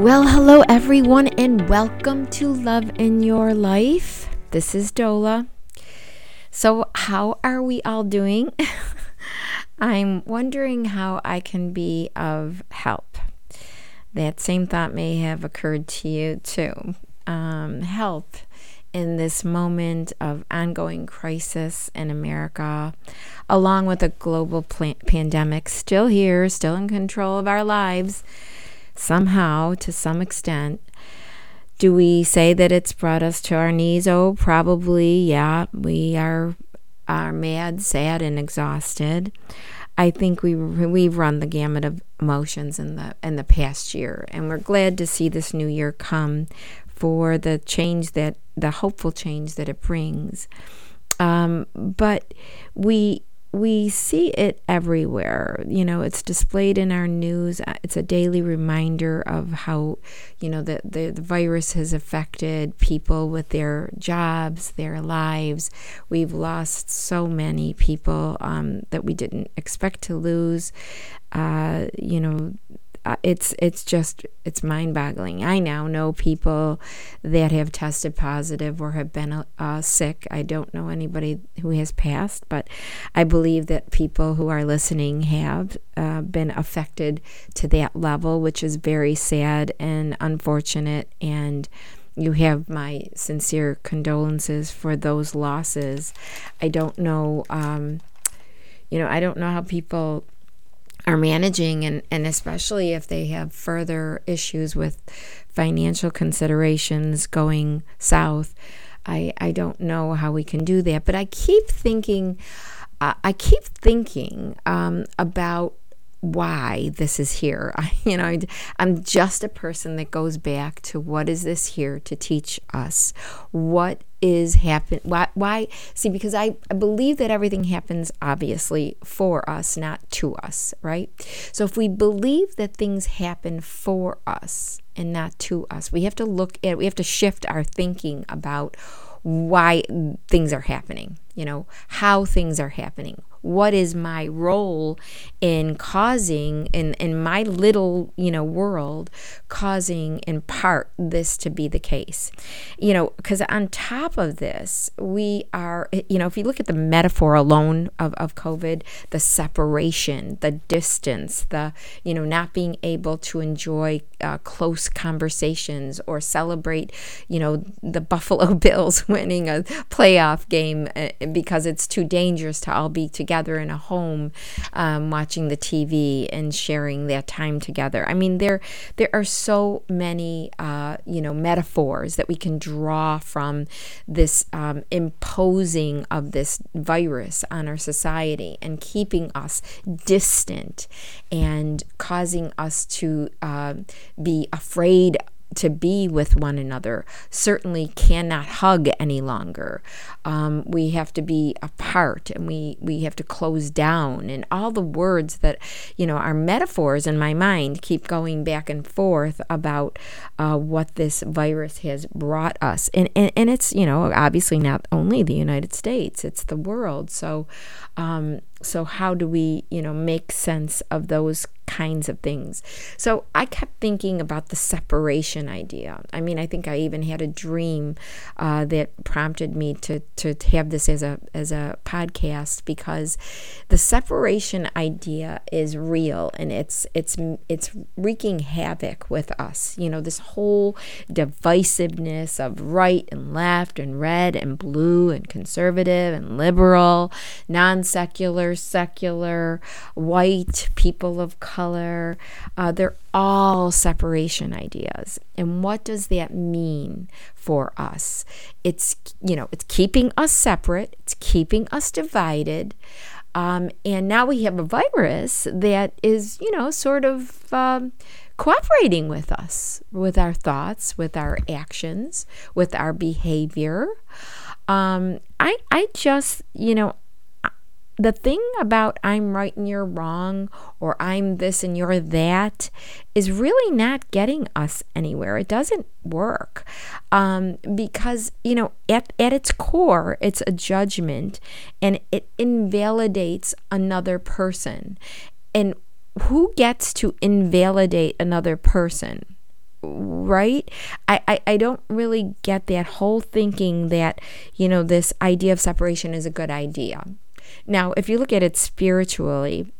Well, hello everyone, and welcome to Love in Your Life. This is Dola. So, how are we all doing? I'm wondering how I can be of help. That same thought may have occurred to you too. Um, help in this moment of ongoing crisis in America, along with a global pl- pandemic still here, still in control of our lives, somehow, to some extent. Do we say that it's brought us to our knees? Oh, probably, yeah. We are are mad, sad, and exhausted. I think we we've run the gamut of emotions in the in the past year, and we're glad to see this new year come for the change that the hopeful change that it brings. Um, but we we see it everywhere. You know, it's displayed in our news. Uh, it's a daily reminder of how, you know, the, the, the, virus has affected people with their jobs, their lives. We've lost so many people um, that we didn't expect to lose. Uh, you know, it's it's just it's mind-boggling. I now know people that have tested positive or have been uh, sick. I don't know anybody who has passed, but I believe that people who are listening have uh, been affected to that level, which is very sad and unfortunate. And you have my sincere condolences for those losses. I don't know. Um, you know, I don't know how people are managing and, and especially if they have further issues with financial considerations going south i i don't know how we can do that but i keep thinking uh, i keep thinking um, about why this is here. I, you know, I'm just a person that goes back to what is this here to teach us? What is happen? Why? Why? See, because I, I believe that everything happens obviously for us, not to us, right? So if we believe that things happen for us and not to us, we have to look at. We have to shift our thinking about why things are happening. You know, how things are happening what is my role in causing in in my little you know world causing in part this to be the case you know because on top of this we are you know if you look at the metaphor alone of, of covid the separation the distance the you know not being able to enjoy uh, close conversations or celebrate you know the buffalo bills winning a playoff game uh, because it's too dangerous to all be together together in a home, um, watching the TV and sharing that time together. I mean, there there are so many uh, you know metaphors that we can draw from this um, imposing of this virus on our society and keeping us distant and causing us to uh, be afraid to be with one another, certainly cannot hug any longer. Um, we have to be apart and we, we have to close down. And all the words that, you know, are metaphors in my mind keep going back and forth about uh, what this virus has brought us. And, and, and it's, you know, obviously not only the United States, it's the world. So, um, so how do we, you know, make sense of those kinds of things. So I kept thinking about the separation idea. I mean, I think I even had a dream uh, that prompted me to to have this as a as a podcast because the separation idea is real and it's it's it's wreaking havoc with us. You know, this whole divisiveness of right and left and red and blue and conservative and liberal, non secular, secular, white, people of color color. Uh, they're all separation ideas. And what does that mean for us? It's, you know, it's keeping us separate, it's keeping us divided. Um, and now we have a virus that is, you know, sort of um, cooperating with us, with our thoughts, with our actions, with our behavior. Um, I, I just, you know, the thing about I'm right and you're wrong, or I'm this and you're that, is really not getting us anywhere. It doesn't work um, because, you know, at, at its core, it's a judgment and it invalidates another person. And who gets to invalidate another person? right? I, I, I don't really get that whole thinking that, you know, this idea of separation is a good idea. Now, if you look at it spiritually,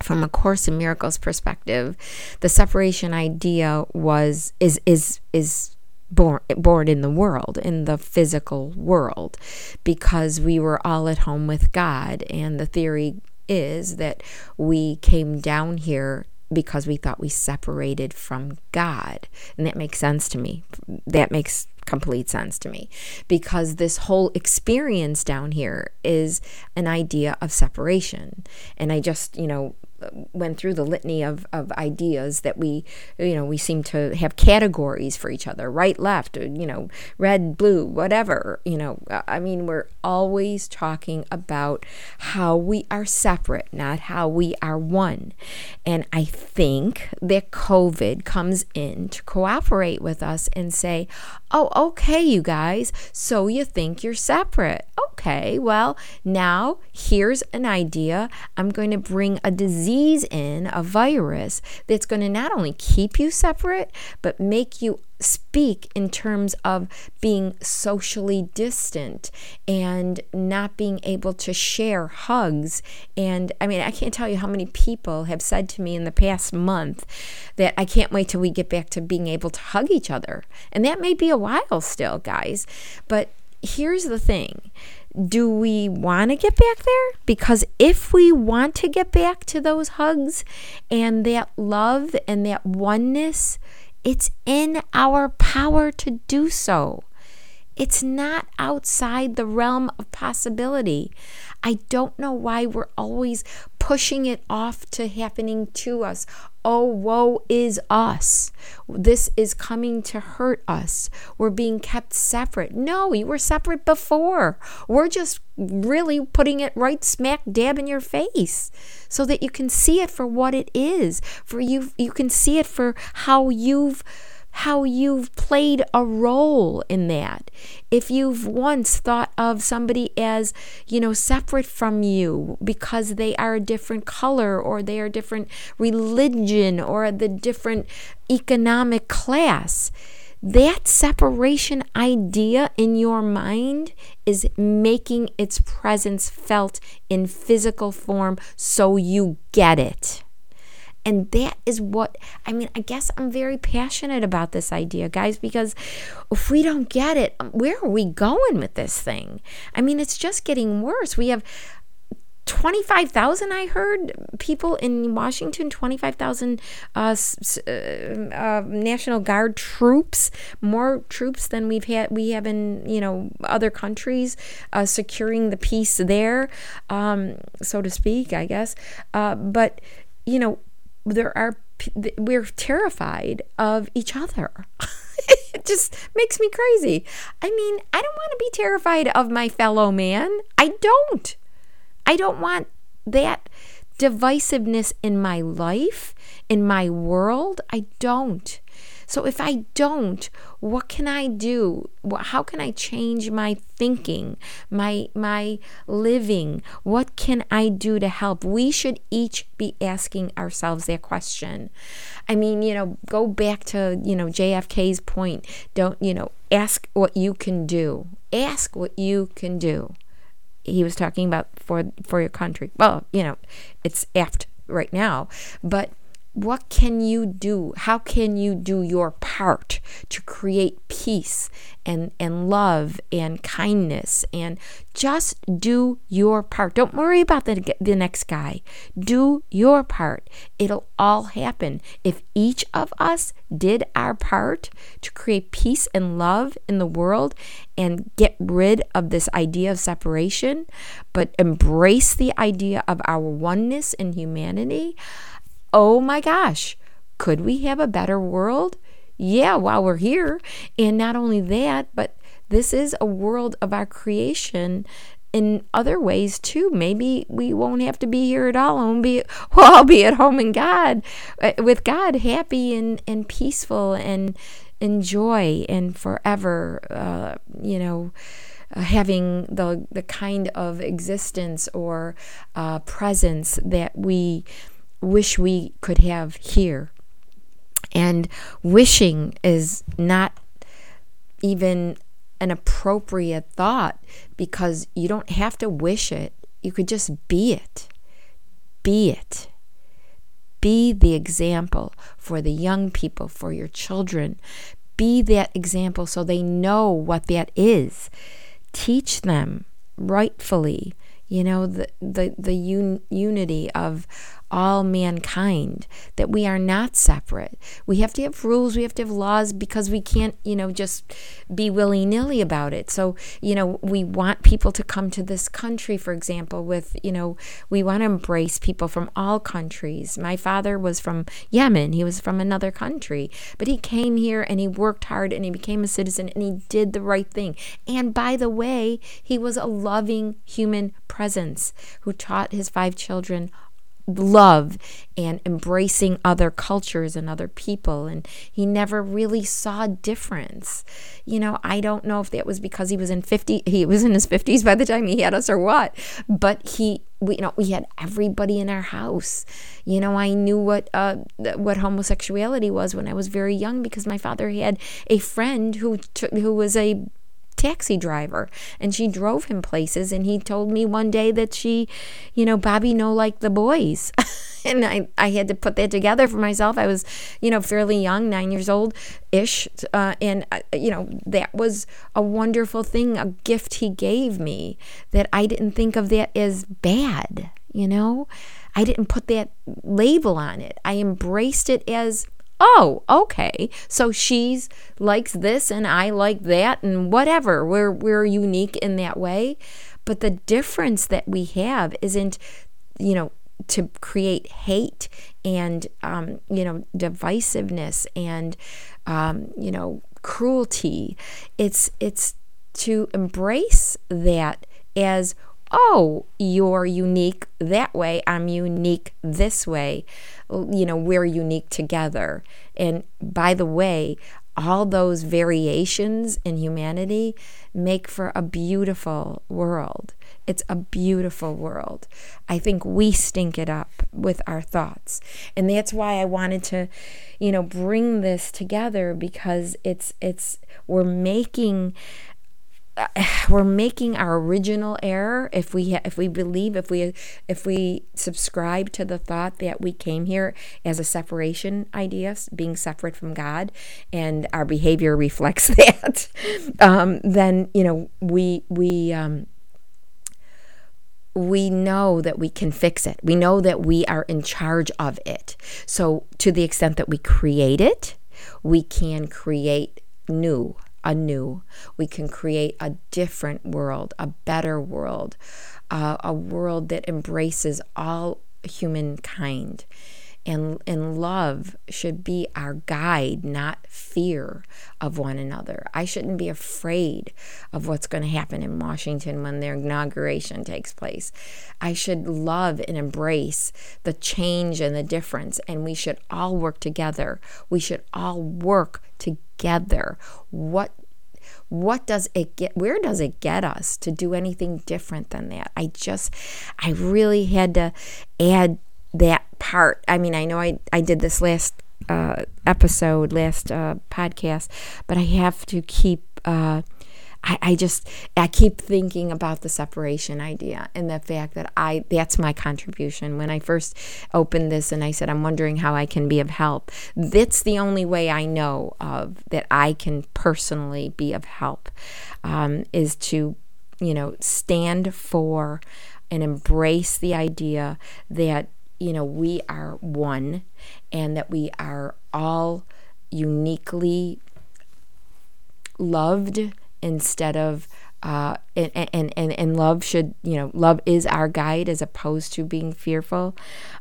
from a course in miracles perspective the separation idea was is is is born born in the world in the physical world because we were all at home with God and the theory is that we came down here because we thought we separated from God. And that makes sense to me. That makes complete sense to me because this whole experience down here is an idea of separation. And I just, you know, went through the litany of, of ideas that we you know we seem to have categories for each other right left uh, you know red blue whatever you know. Uh, I mean we're always talking about how we are separate not how we are one. And i think that covid comes in to cooperate with us and say oh okay you guys so you think you're separate. Okay well now here's an idea. I'm going to bring a disease disease in, a virus, that's going to not only keep you separate, but make you speak in terms of being socially distant and not being able to share hugs. And I mean, I can't tell you how many people have said to me in the past month that I can't wait till we get back to being able to hug each other. And that may be a while still, guys. But here's the thing do we want to get back there? Because if we want to get back to those hugs and that love and that oneness, it's in our power to do so. It's not outside the realm of possibility. I don't know why we're always pushing it off to happening to us. Oh, woe is us. This is coming to hurt us. We're being kept separate. No, you were separate before. We're just really putting it right smack dab in your face so that you can see it for what it is. For you you can see it for how you've how you've played a role in that. If you've once thought of somebody as, you know, separate from you because they are a different color or they are a different religion or the different economic class, that separation idea in your mind is making its presence felt in physical form so you get it. And that is what I mean. I guess I'm very passionate about this idea, guys, because if we don't get it, where are we going with this thing? I mean, it's just getting worse. We have 25,000 I heard people in Washington 25,000 uh, uh, uh, National Guard troops more troops than we've had we have in you know other countries uh, securing the peace there um, so to speak I guess uh, but you know there are we're terrified of each other. it just makes me crazy. I mean, I don't want to be terrified of my fellow man. I don't. I don't want that divisiveness in my life, in my world. I don't. So if I don't, what can I do? How can I change my thinking, my my living? What can I do to help? We should each be asking ourselves that question. I mean, you know, go back to, you know, JFK's point. Don't, you know, ask what you can do. Ask what you can do. He was talking about for for your country. Well, you know, it's apt right now, but what can you do? How can you do your part to create peace and, and love and kindness? And just do your part. Don't worry about the, the next guy. Do your part. It'll all happen. If each of us did our part to create peace and love in the world and get rid of this idea of separation, but embrace the idea of our oneness in humanity oh my gosh, could we have a better world? Yeah, while we're here. And not only that, but this is a world of our creation in other ways too. Maybe we won't have to be here at all. We'll be, we'll all be at home in God, uh, with God, happy and, and peaceful and enjoy and forever, uh, you know. Uh, having the the kind of existence or uh, presence that we wish we could have here. And wishing is not even an appropriate thought because you don't have to wish it. You could just be it. Be it. Be the example for the young people, for your children. Be that example so they know what that is. Teach them rightfully, you know, the, the, the un- unity of all mankind, that we are not separate. We have to have rules, we have to have laws because we can't, you know, just be willy nilly about it. So, you know, we want people to come to this country, for example, with, you know, we want to embrace people from all countries. My father was from Yemen, he was from another country, but he came here and he worked hard and he became a citizen and he did the right thing. And by the way, he was a loving human presence who taught his five children love and embracing other cultures and other people and he never really saw a difference. You know i don't know if that was because he was in 50 he was in his 50s by the time he had us or what but he we you know we had everybody in our house. You know i knew what uh what homosexuality was when i was very young because my father had a friend who t- who was a taxi driver. And she drove him places and he told me one day that she you know bobby no like the boys. And I, I had to put that together for myself. I was you know fairly young nine years old ish uh, and uh, you know that was a wonderful thing a gift he gave me that i didn't think of that as bad you know? I didn't put that label on it. I embraced it as oh, okay. So she's likes this and I like that and whatever. We're we're unique in that way. But the difference that we have isn't, you know, to create hate and um, you know divisiveness and um, you know cruelty. It's it's to embrace that as oh, you're unique that way, I'm unique this way. You know, we're unique together. And by the way, all those variations in humanity make for a beautiful world. It's a beautiful world. I think we stink it up with our thoughts. And that's why I wanted to, you know, bring this together because it's it's we're making we're making our original error if we if we believe if we if we subscribe to the thought that we came here as a separation idea being separate from god and our behavior reflects that um, then you know we we um, we know that we can fix it. We know that we are in charge of it. So, to the extent that we create it, we can create new anew. We can create a different world, a better world, uh, a world that embraces all humankind. And, and love should be our guide, not fear of one another. I shouldn't be afraid of what's going to happen in Washington when their inauguration takes place. I should love and embrace the change and the difference, and we should all work together. We should all work together. What what does it get where does it get us to do anything different than that? I just i really had to add that part. I mean i know i, I did this last uh, episode last uh, podcast but i have to keep uh, I, I just I keep thinking about the separation idea and the fact that I that's my contribution. When I first opened this and I said I'm wondering how I can be of help. That's the only way I know of that I can personally be of help um, is to you know stand for and embrace the idea that you know we are one and that we are all uniquely loved instead of uh, and, and, and, and love should, you know, love is our guide as opposed to being fearful.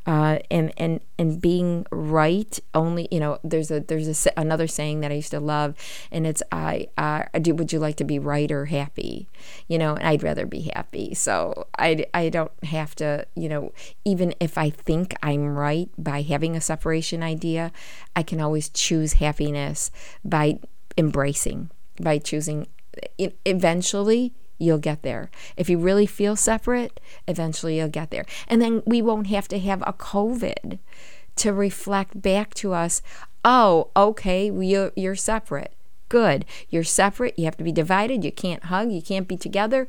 Uh, and, and, and being right only, you know, there's a, there's a, another saying that I used to love and it's, I, uh, do, would you like to be right or happy? You know, and I'd rather be happy. So I, I don't have to, you know, even if I think I'm right by having a separation idea, I can always choose happiness by embracing by choosing eventually you'll get there. If you really feel separate, eventually you'll get there. And then we won't have to have a COVID to reflect back to us Oh, okay, you're, you're separate. Good. You're separate. You have to be divided. You can't hug. You can't be together.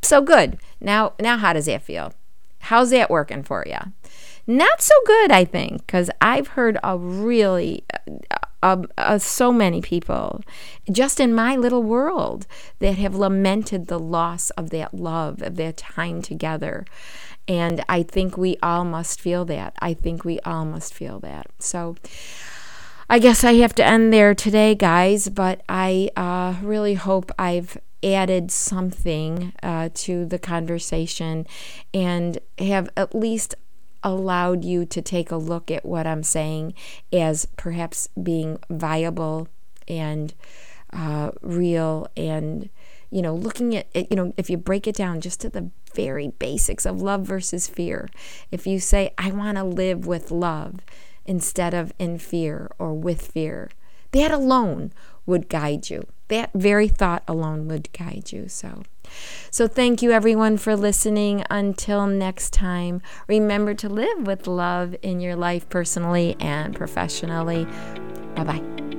So good. Now, now, how does that feel? How's that working for you? Not so good, I think, because I've heard a really, uh, uh, uh, so many people just in my little world that have lamented the loss of that love, of that time together. And I think we all must feel that. I think we all must feel that. So I guess I have to end there today, guys, but I uh, really hope I've added something uh, to the conversation and have at least allowed you to take a look at what I'm saying as perhaps being viable and uh, real and you know looking at it you know if you break it down just to the very basics of love versus fear if you say i want to live with love instead of in fear or with fear that alone would guide you that very thought alone would guide you. So so thank you everyone for listening. Until next time remember to live with love in your life personally and professionally. Bye bye